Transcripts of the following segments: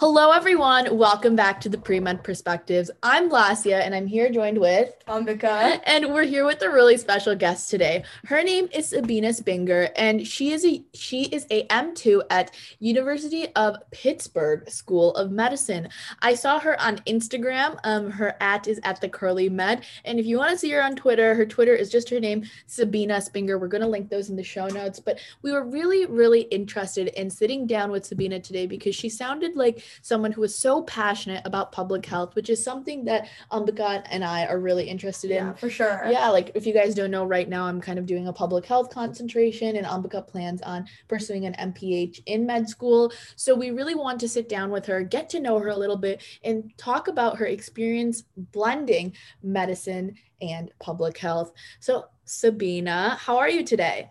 Hello, everyone. Welcome back to the Pre Med Perspectives. I'm Lasya, and I'm here joined with Ambika. And we're here with a really special guest today. Her name is Sabina Spinger, and she is a she is a M2 at University of Pittsburgh School of Medicine. I saw her on Instagram. Um, her at is at the Curly Med, and if you want to see her on Twitter, her Twitter is just her name, Sabina Spinger. We're gonna link those in the show notes. But we were really, really interested in sitting down with Sabina today because she sounded like someone who is so passionate about public health, which is something that um, Ambika and I are really interested in. Yeah, for sure. Yeah, like if you guys don't know, right now I'm kind of doing a public health concentration, and Ambika plans on pursuing an MPH in med school. So we really want to sit down with her, get to know her a little bit, and talk about her experience blending medicine and public health. So, Sabina, how are you today?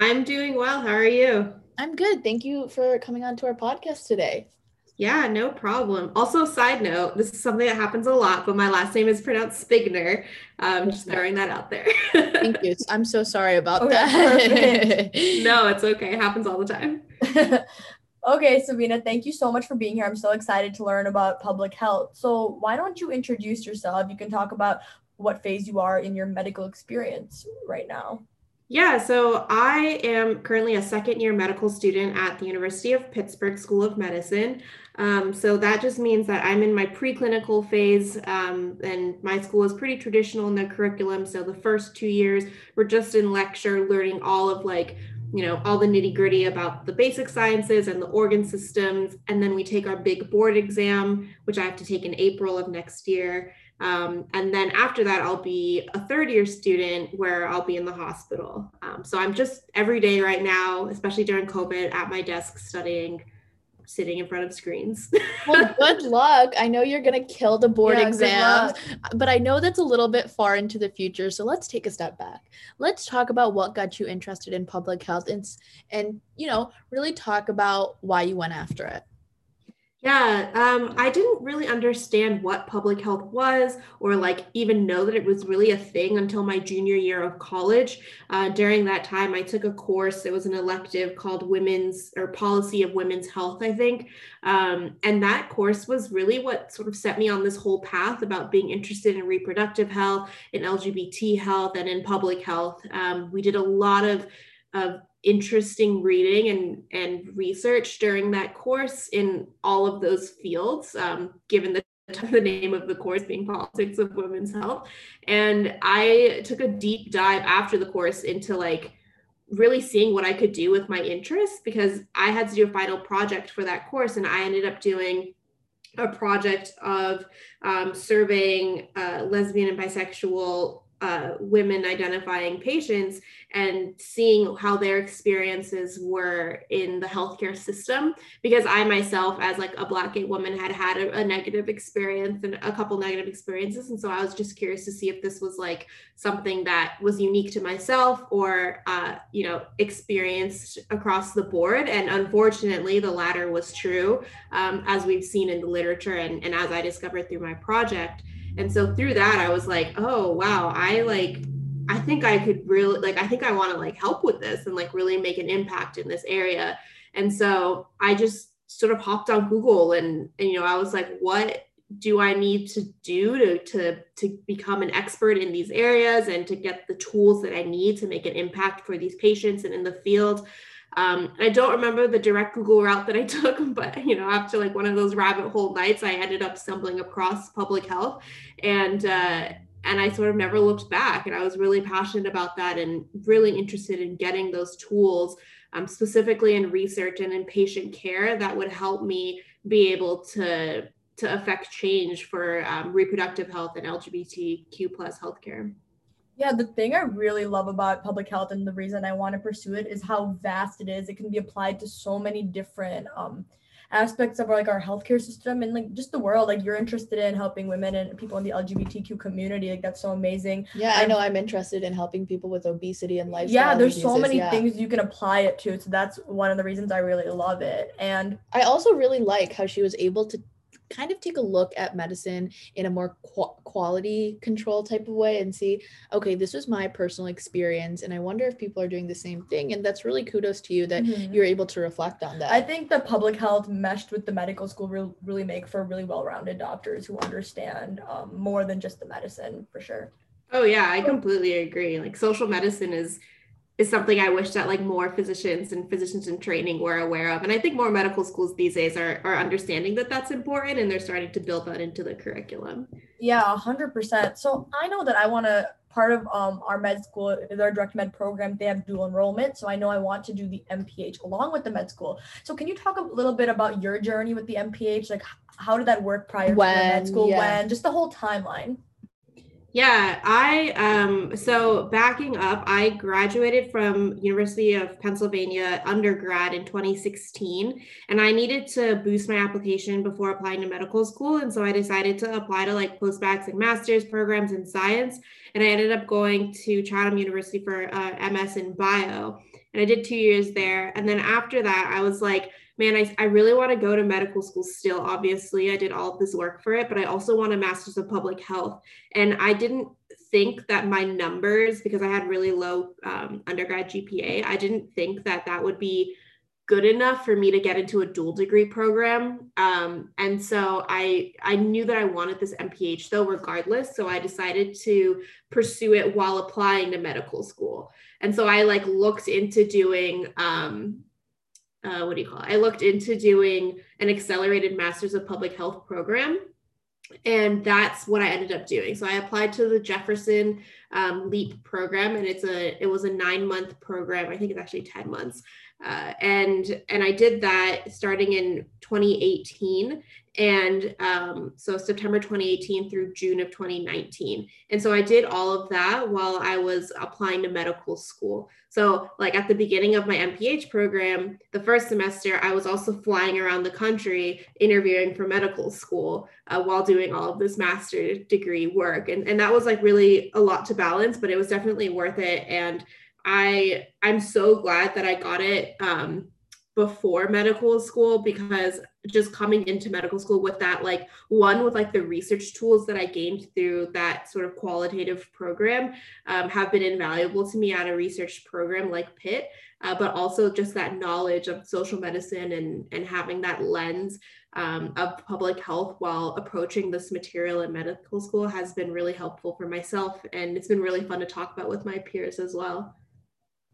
I'm doing well. How are you? I'm good. Thank you for coming on to our podcast today. Yeah, no problem. Also, side note, this is something that happens a lot, but my last name is pronounced Spigner. Um, just throwing that out there. Thank you. I'm so sorry about okay, that. no, it's okay. It happens all the time. okay, Sabina, thank you so much for being here. I'm so excited to learn about public health. So, why don't you introduce yourself? You can talk about what phase you are in your medical experience right now. Yeah, so I am currently a second year medical student at the University of Pittsburgh School of Medicine. Um, so that just means that I'm in my preclinical phase, um, and my school is pretty traditional in their curriculum. So the first two years, we're just in lecture learning all of like, you know, all the nitty gritty about the basic sciences and the organ systems. And then we take our big board exam, which I have to take in April of next year. Um, and then after that, I'll be a third year student where I'll be in the hospital. Um, so I'm just every day right now, especially during COVID, at my desk studying, sitting in front of screens. well, good luck. I know you're going to kill the board yeah, exams, but I know that's a little bit far into the future. So let's take a step back. Let's talk about what got you interested in public health and, and you know, really talk about why you went after it. Yeah, um, I didn't really understand what public health was or like even know that it was really a thing until my junior year of college. Uh, during that time, I took a course, it was an elective called Women's or Policy of Women's Health, I think. Um, and that course was really what sort of set me on this whole path about being interested in reproductive health, in LGBT health, and in public health. Um, we did a lot of of interesting reading and, and research during that course in all of those fields, um, given the the name of the course being politics of women's health. And i took a deep dive after the course into like really seeing what i could do with my interests because i had to do a final project for that course and i ended up doing a project of um, surveying uh, lesbian and bisexual uh, women identifying patients and seeing how their experiences were in the healthcare system. Because i myself as like a black gay woman had had a, a, negative experience and a couple negative experiences. And so i was just curious to see if this was like something that was unique to myself or uh, you know experienced across the board. And unfortunately the latter was true um, as we've seen in the literature and, and as i discovered through my project and so through that, I was like, oh, wow, I like, I think I could really, like, I think I want to like help with this and like really make an impact in this area. And so I just sort of hopped on Google and, and you know, I was like, what do I need to do to, to, to become an expert in these areas and to get the tools that I need to make an impact for these patients and in the field? Um, I don't remember the direct Google route that I took, but you know, after like one of those rabbit hole nights, I ended up stumbling across public health, and uh, and I sort of never looked back. And I was really passionate about that, and really interested in getting those tools, um, specifically in research and in patient care, that would help me be able to to affect change for um, reproductive health and LGBTQ plus healthcare. Yeah, the thing I really love about public health and the reason I want to pursue it is how vast it is. It can be applied to so many different um, aspects of our, like our healthcare system and like just the world. Like you're interested in helping women and people in the LGBTQ community. Like that's so amazing. Yeah, I know I'm interested in helping people with obesity and lifestyle. Yeah, there's diseases. so many yeah. things you can apply it to. So that's one of the reasons I really love it. And I also really like how she was able to kind of take a look at medicine in a more qu- quality control type of way and see, okay, this was my personal experience. And I wonder if people are doing the same thing. And that's really kudos to you that mm-hmm. you're able to reflect on that. I think the public health meshed with the medical school really, really make for really well rounded doctors who understand um, more than just the medicine for sure. Oh, yeah, I completely agree. Like social medicine is is something I wish that like more physicians and physicians in training were aware of. And I think more medical schools these days are, are understanding that that's important and they're starting to build that into the curriculum. Yeah, 100%. So I know that I want to, part of um, our med school, their direct med program, they have dual enrollment. So I know I want to do the MPH along with the med school. So can you talk a little bit about your journey with the MPH? Like how did that work prior when, to med school? Yeah. When? Just the whole timeline. Yeah, I um so backing up, I graduated from University of Pennsylvania undergrad in 2016 and I needed to boost my application before applying to medical school and so I decided to apply to like postbacks and master's programs in science and I ended up going to Chatham University for uh, MS in bio and I did 2 years there and then after that I was like man, I, I really want to go to medical school still. Obviously, I did all of this work for it, but I also want a master's of public health. And I didn't think that my numbers, because I had really low um, undergrad GPA, I didn't think that that would be good enough for me to get into a dual degree program. Um, and so I I knew that I wanted this MPH though, regardless. So I decided to pursue it while applying to medical school. And so I like looked into doing um, uh, what do you call it? I looked into doing an accelerated Masters of Public Health program. And that's what I ended up doing. So I applied to the Jefferson um, LEAP program, and it's a it was a nine month program. I think it's actually ten months, uh, and and I did that starting in 2018, and um, so September 2018 through June of 2019. And so I did all of that while I was applying to medical school. So, like at the beginning of my MPH program, the first semester, I was also flying around the country interviewing for medical school uh, while doing all of this master degree work. And, and that was like really a lot to balance, but it was definitely worth it. And I I'm so glad that I got it um, before medical school because just coming into medical school with that like one with like the research tools that i gained through that sort of qualitative program um, have been invaluable to me at a research program like pitt uh, but also just that knowledge of social medicine and and having that lens um, of public health while approaching this material in medical school has been really helpful for myself and it's been really fun to talk about with my peers as well.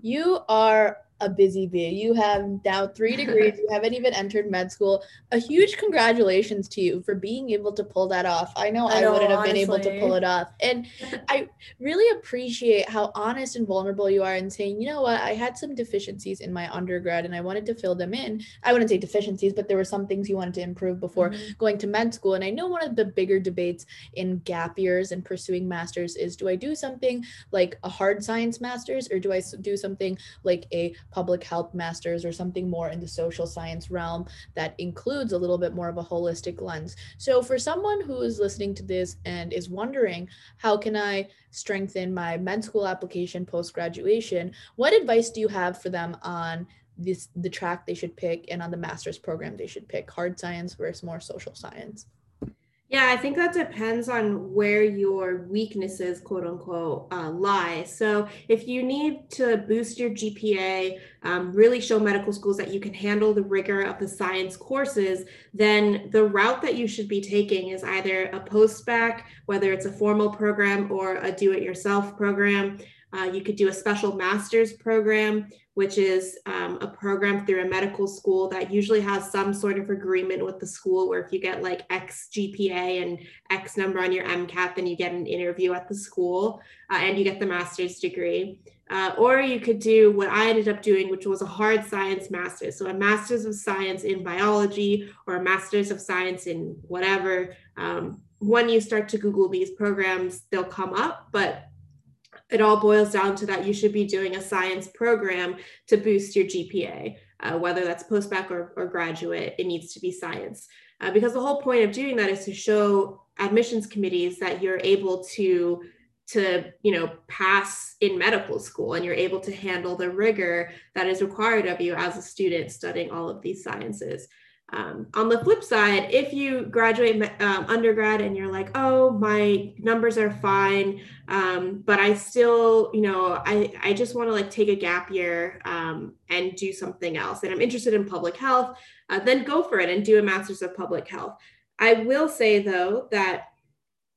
You are a busy bee. You have now three degrees. you haven't even entered med school. A huge congratulations to you for being able to pull that off. I know I, I wouldn't have honestly. been able to pull it off. And I really appreciate how honest and vulnerable you are in saying, you know what, I had some deficiencies in my undergrad and I wanted to fill them in. I wouldn't say deficiencies, but there were some things you wanted to improve before mm-hmm. going to med school. And I know one of the bigger debates in gap years and pursuing masters is do I do something like a hard science masters or do I do something like a public health masters or something more in the social science realm that includes a little bit more of a holistic lens. So for someone who is listening to this and is wondering, how can I strengthen my med school application post graduation? What advice do you have for them on this the track they should pick and on the master's program they should pick hard science versus more social science yeah, I think that depends on where your weaknesses, quote unquote, uh, lie. So, if you need to boost your GPA, um, really show medical schools that you can handle the rigor of the science courses, then the route that you should be taking is either a post-bac, whether it's a formal program or a do it yourself program. Uh, you could do a special master's program, which is um, a program through a medical school that usually has some sort of agreement with the school where if you get like X GPA and X number on your MCAT, then you get an interview at the school uh, and you get the master's degree. Uh, or you could do what I ended up doing, which was a hard science master's. So a master's of science in biology or a master's of science in whatever. Um, when you start to Google these programs, they'll come up, but it all boils down to that you should be doing a science program to boost your GPA, uh, whether that's postbac or, or graduate, it needs to be science. Uh, because the whole point of doing that is to show admissions committees that you're able to to you know pass in medical school and you're able to handle the rigor that is required of you as a student studying all of these sciences Um, on the flip side, if you graduate um, undergrad and you're like, oh, my numbers are fine, um, but I still, you know, I, I just want to like take a gap year um, and do something else, and I'm interested in public health, uh, then go for it and do a master's of public health. I will say though that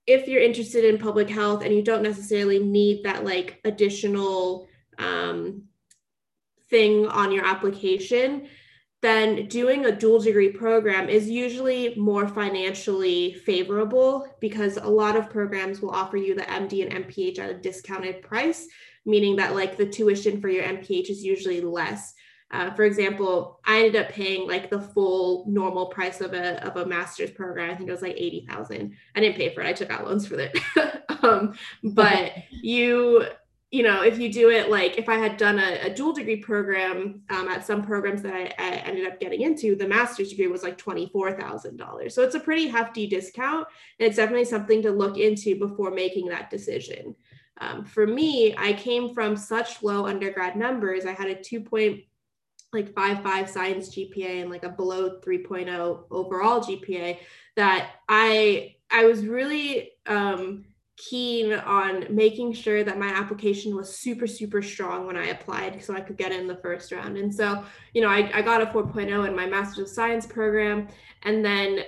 if you're interested in public health and you don't necessarily need that like additional um, thing on your application, then doing a dual degree program is usually more financially favorable because a lot of programs will offer you the MD and MPH at a discounted price, meaning that like the tuition for your MPH is usually less. Uh, for example, I ended up paying like the full normal price of a of a master's program. I think it was like eighty thousand. I didn't pay for it. I took out loans for it. um, but you you know, if you do it like if I had done a, a dual degree program um, at some programs that I, I, ended up getting into, the master's degree was like $24,000. So it's a pretty hefty discount. And it's definitely something to look into before making that decision. Um, for me, I came from such low undergrad numbers. I had a 2 point like 5.5 science GPA and like a below 3.0 overall GPA that I I was really um, keen on making sure that my application was super super strong when i applied so i could get in the first round. And so you know i, I got a 4.0 in my master's of science program and then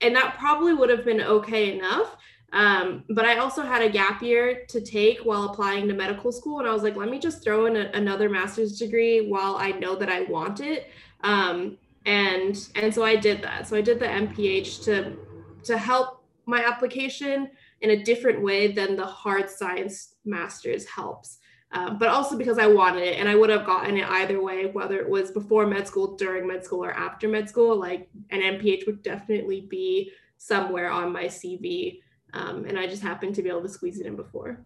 and that probably would have been okay enough um, but i also had a gap year to take while applying to medical school and i was like let me just throw in a, another master's degree while i know that i want it. Um, and and so i did that. So i did the mph to to help my application in a different way than the hard science masters helps. Um, but also because I wanted it and I would have gotten it either way, whether it was before med school, during med school, or after med school. Like an MPH would definitely be somewhere on my CV. Um, and I just happened to be able to squeeze it in before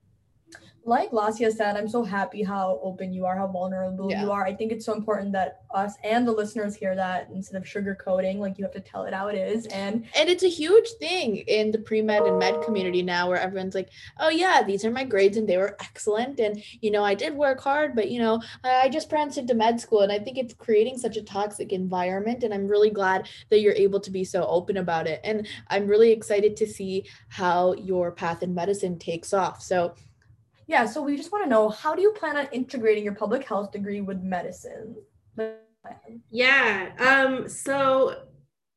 like Lasya said, I'm so happy how open you are, how vulnerable yeah. you are. I think it's so important that us and the listeners hear that instead of sugarcoating, like you have to tell it how it is. And and it's a huge thing in the pre-med and med community now where everyone's like, oh yeah, these are my grades and they were excellent. And you know, I did work hard, but you know, I just pranced into med school. And I think it's creating such a toxic environment. And I'm really glad that you're able to be so open about it. And I'm really excited to see how your path in medicine takes off. So yeah, so we just want to know how do you plan on integrating your public health degree with medicine? Yeah, um, so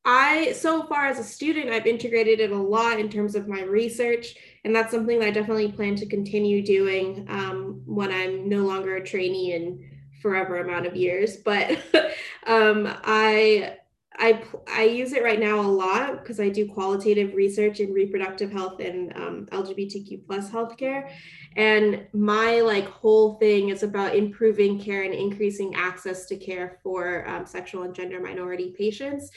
I, so far as a student, I've integrated it a lot in terms of my research, and that's something that I definitely plan to continue doing um, when I'm no longer a trainee in forever amount of years. But um, I I, I use it right now a lot because I do qualitative research in reproductive health and um, LGBTQ plus healthcare. And my like whole thing is about improving care and increasing access to care for um, sexual and gender minority patients.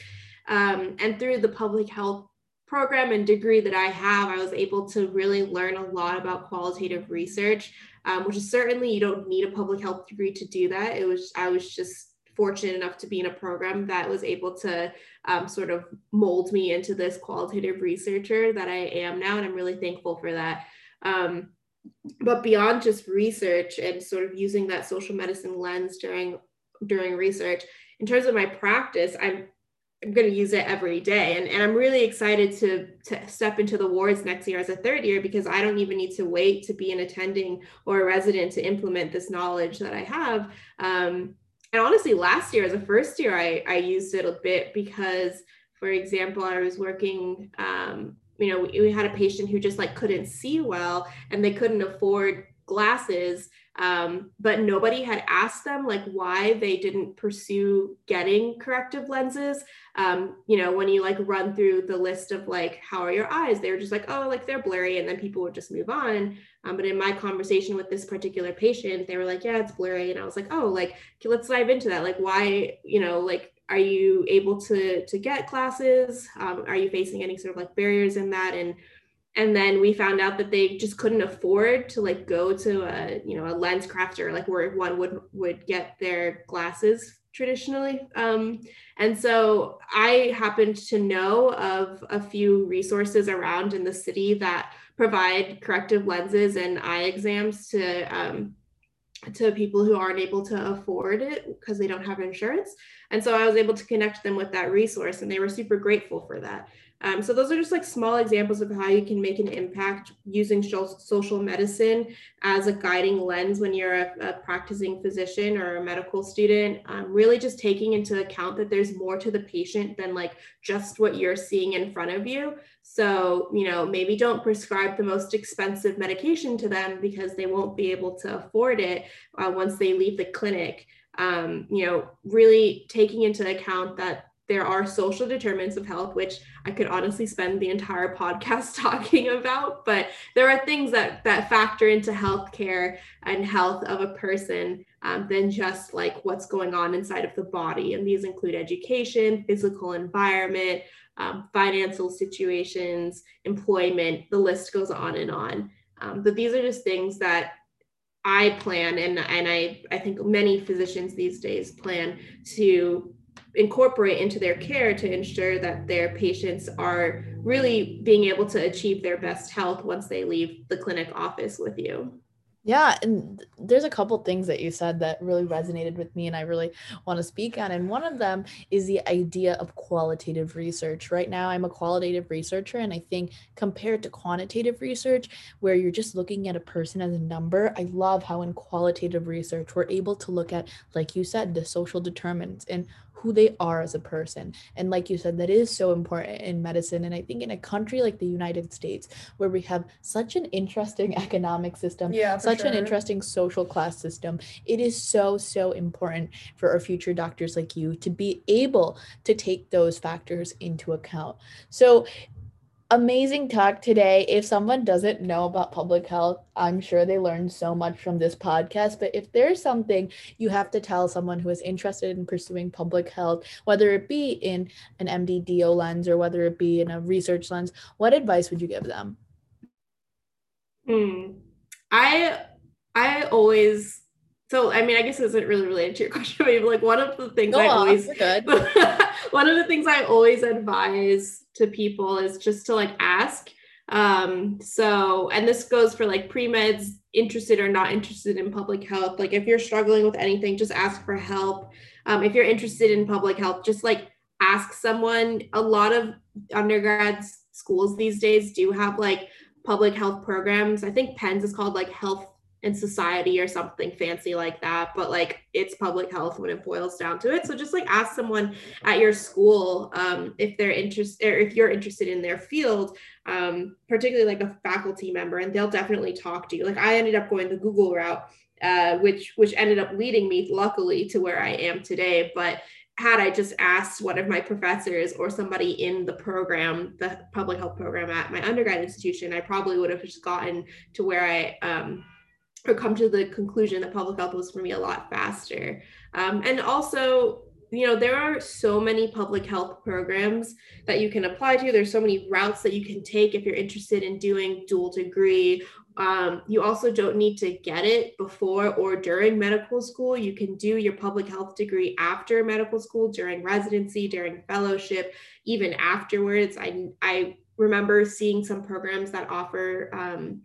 Um, and through the public health program and degree that I have, I was able to really learn a lot about qualitative research, um, which is certainly you don't need a public health degree to do that. It was I was just fortunate enough to be in a program that was able to um, sort of mold me into this qualitative researcher that I am now. And I'm really thankful for that. Um, but beyond just research and sort of using that social medicine lens during during research, in terms of my practice, I'm I'm going to use it every day. And, and I'm really excited to, to step into the wards next year as a third year because I don't even need to wait to be an attending or a resident to implement this knowledge that I have. Um, honestly last year as a first year i i used it a bit because for example i was working um, you know we, we, had a patient who just like couldn't see well and they couldn't afford glasses um, but nobody had asked them like why they didn't pursue getting corrective lenses. Um, you know when you like run through the list of like how are your eyes they were just like oh like they're blurry and then people would just move on. Um, but in my conversation with this particular patient they were like yeah it's blurry and i was like oh like let's dive into that. Like why you know like are you able to to get classes um, are you facing any sort of like barriers in that? And and then we found out that they just couldn't afford to like go to a you know a lens crafter like where one would would get their glasses traditionally um, and so i happened to know of a few resources around in the city that provide corrective lenses and eye exams to um, to people who aren't able to afford it because they don't have insurance And so I was able to connect them with that resource and they were super grateful for that. Um, so those are just like small examples of how you can make an impact using social medicine as a guiding lens when you're a, a practicing physician or a medical student. Um, really just taking into account that there's more to the patient than like just what you're seeing in front of you. So, you know, maybe don't prescribe the most expensive medication to them because they won't be able to afford it uh, once they leave the clinic. Um, you know, really taking into account that there are social determinants of health, which I could honestly spend the entire podcast talking about, but there are things that that factor into healthcare and health of a person um, than just like what's going on inside of the body. And these include education, physical environment, um, financial situations, employment. The list goes on and on. Um, but these are just things that I plan, and and I I think many physicians these days plan to incorporate into their care to ensure that their patients are really being able to achieve their best health once they leave the clinic office with you. Yeah, and there's a couple things that you said that really resonated with me and I really want to speak on. And one of them is the idea of qualitative research. Right now, I'm a qualitative researcher, and I think compared to quantitative research, where you're just looking at a person as a number, I love how in qualitative research, we're able to look at, like you said, the social determinants and who they are as a person. And like you said, that is so important in medicine. And I think in a country like the United States, where we have such an interesting economic system, yeah, such sure. an interesting social class system, it is so, so important for our future doctors like you to be able to take those factors into account. So amazing talk today. If someone doesn't know about public health, I'm sure they learned so much from this podcast. But if there's something you have to tell someone who is interested in pursuing public health, whether it be in an MDDO lens or whether it be in a research lens, what advice would you give them? Hmm. I I always so I mean I guess it isn't really related to your question, but like one of the things Go I on, always one of the things I always advise to people is just to like ask. Um, so, and this goes for like pre meds, interested or not interested in public health. Like, if you're struggling with anything, just ask for help. Um, if you're interested in public health, just like ask someone. A lot of undergrad schools these days do have like public health programs. I think Penn's is called like health in society or something fancy like that but like it's public health when it boils down to it. So just like ask someone at your school um, if they're interested or if you're interested in their field um, particularly like a faculty member and they'll definitely talk to you. Like i ended up going the google route uh, which which ended up leading me luckily to where i am today. But had I just asked one of my professors or somebody in the program, the public health program at my undergrad institution, I probably would have just gotten to where I um, or come to the conclusion that public health was for me a lot faster. Um, and also, you know, there are so many public health programs that you can apply to. There's so many routes that you can take if you're interested in doing dual degree. Um, you also don't need to get it before or during medical school. You can do your public health degree after medical school, during residency, during fellowship, even afterwards. I, I remember seeing some programs that offer um,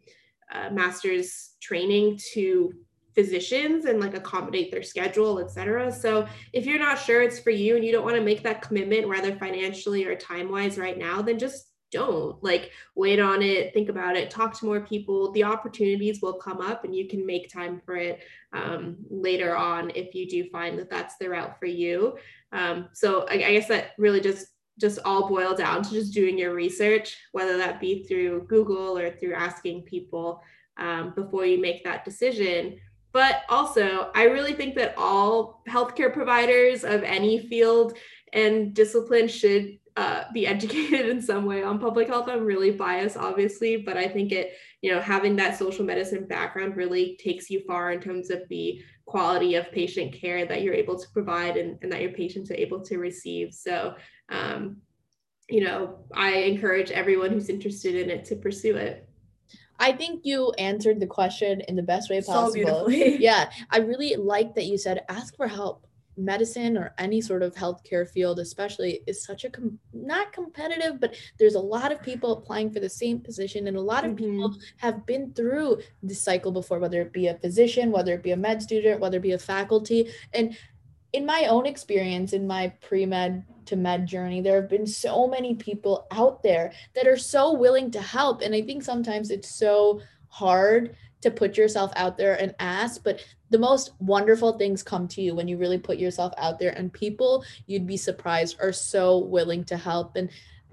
uh, master's training to physicians and like accommodate their schedule, etc. So if you're not sure it's for you and you don't want to make that commitment, whether financially or time wise right now, then just don't. Like wait on it think about it talk to more people. The opportunities will come up and you can make time for it um, later on if you do find that that's the route for you. Um, so I, I guess that really just just all boil down to just doing your research, whether that be through Google or through asking people um, before you make that decision. But also, I really think that all healthcare providers of any field and discipline should uh, be educated in some way on public health. I'm really biased, obviously, but I think it, you know, having that social medicine background really takes you far in terms of the quality of patient care that you're able to provide and, and that your patients are able to receive. So, um, you know, I encourage everyone who's interested in it to pursue it. I think you answered the question in the best way possible. So yeah, I really like that you said ask for help medicine or any sort of healthcare field especially is such a com- not competitive but there's a lot of people applying for the same position and a lot of mm-hmm. people have been through this cycle before whether it be a physician whether it be a med student whether it be a faculty and in my own experience in my pre-med to med journey there have been so many people out there that are so willing to help. And i think sometimes it's so hard to put yourself out there and ask but the most wonderful things come to you when you really put yourself out there. And people you'd be surprised are so willing to help. And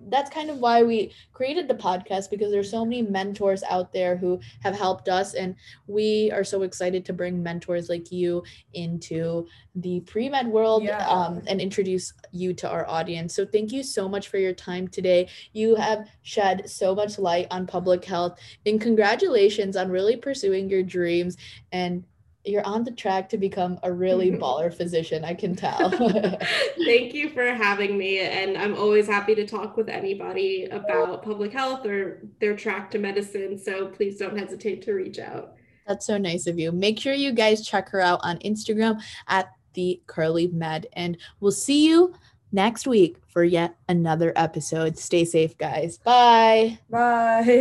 that's kind of why we created the podcast because there's so many mentors out there who have helped us and we are so excited to bring mentors like you into the pre-med world Yeah. um, and introduce you to our audience so thank you so much for your time today you have shed so much light on public health and congratulations on really pursuing your dreams and you're on the track to become a really baller physician i can tell Thank you for having me. And I'm always happy to talk with anybody about public health or their track to medicine. So please don't hesitate to reach out. That's so nice of you. Make sure you guys check her out on Instagram at the Curly Med. And we'll see you next week for yet another episode. Stay safe, guys. Bye. Bye.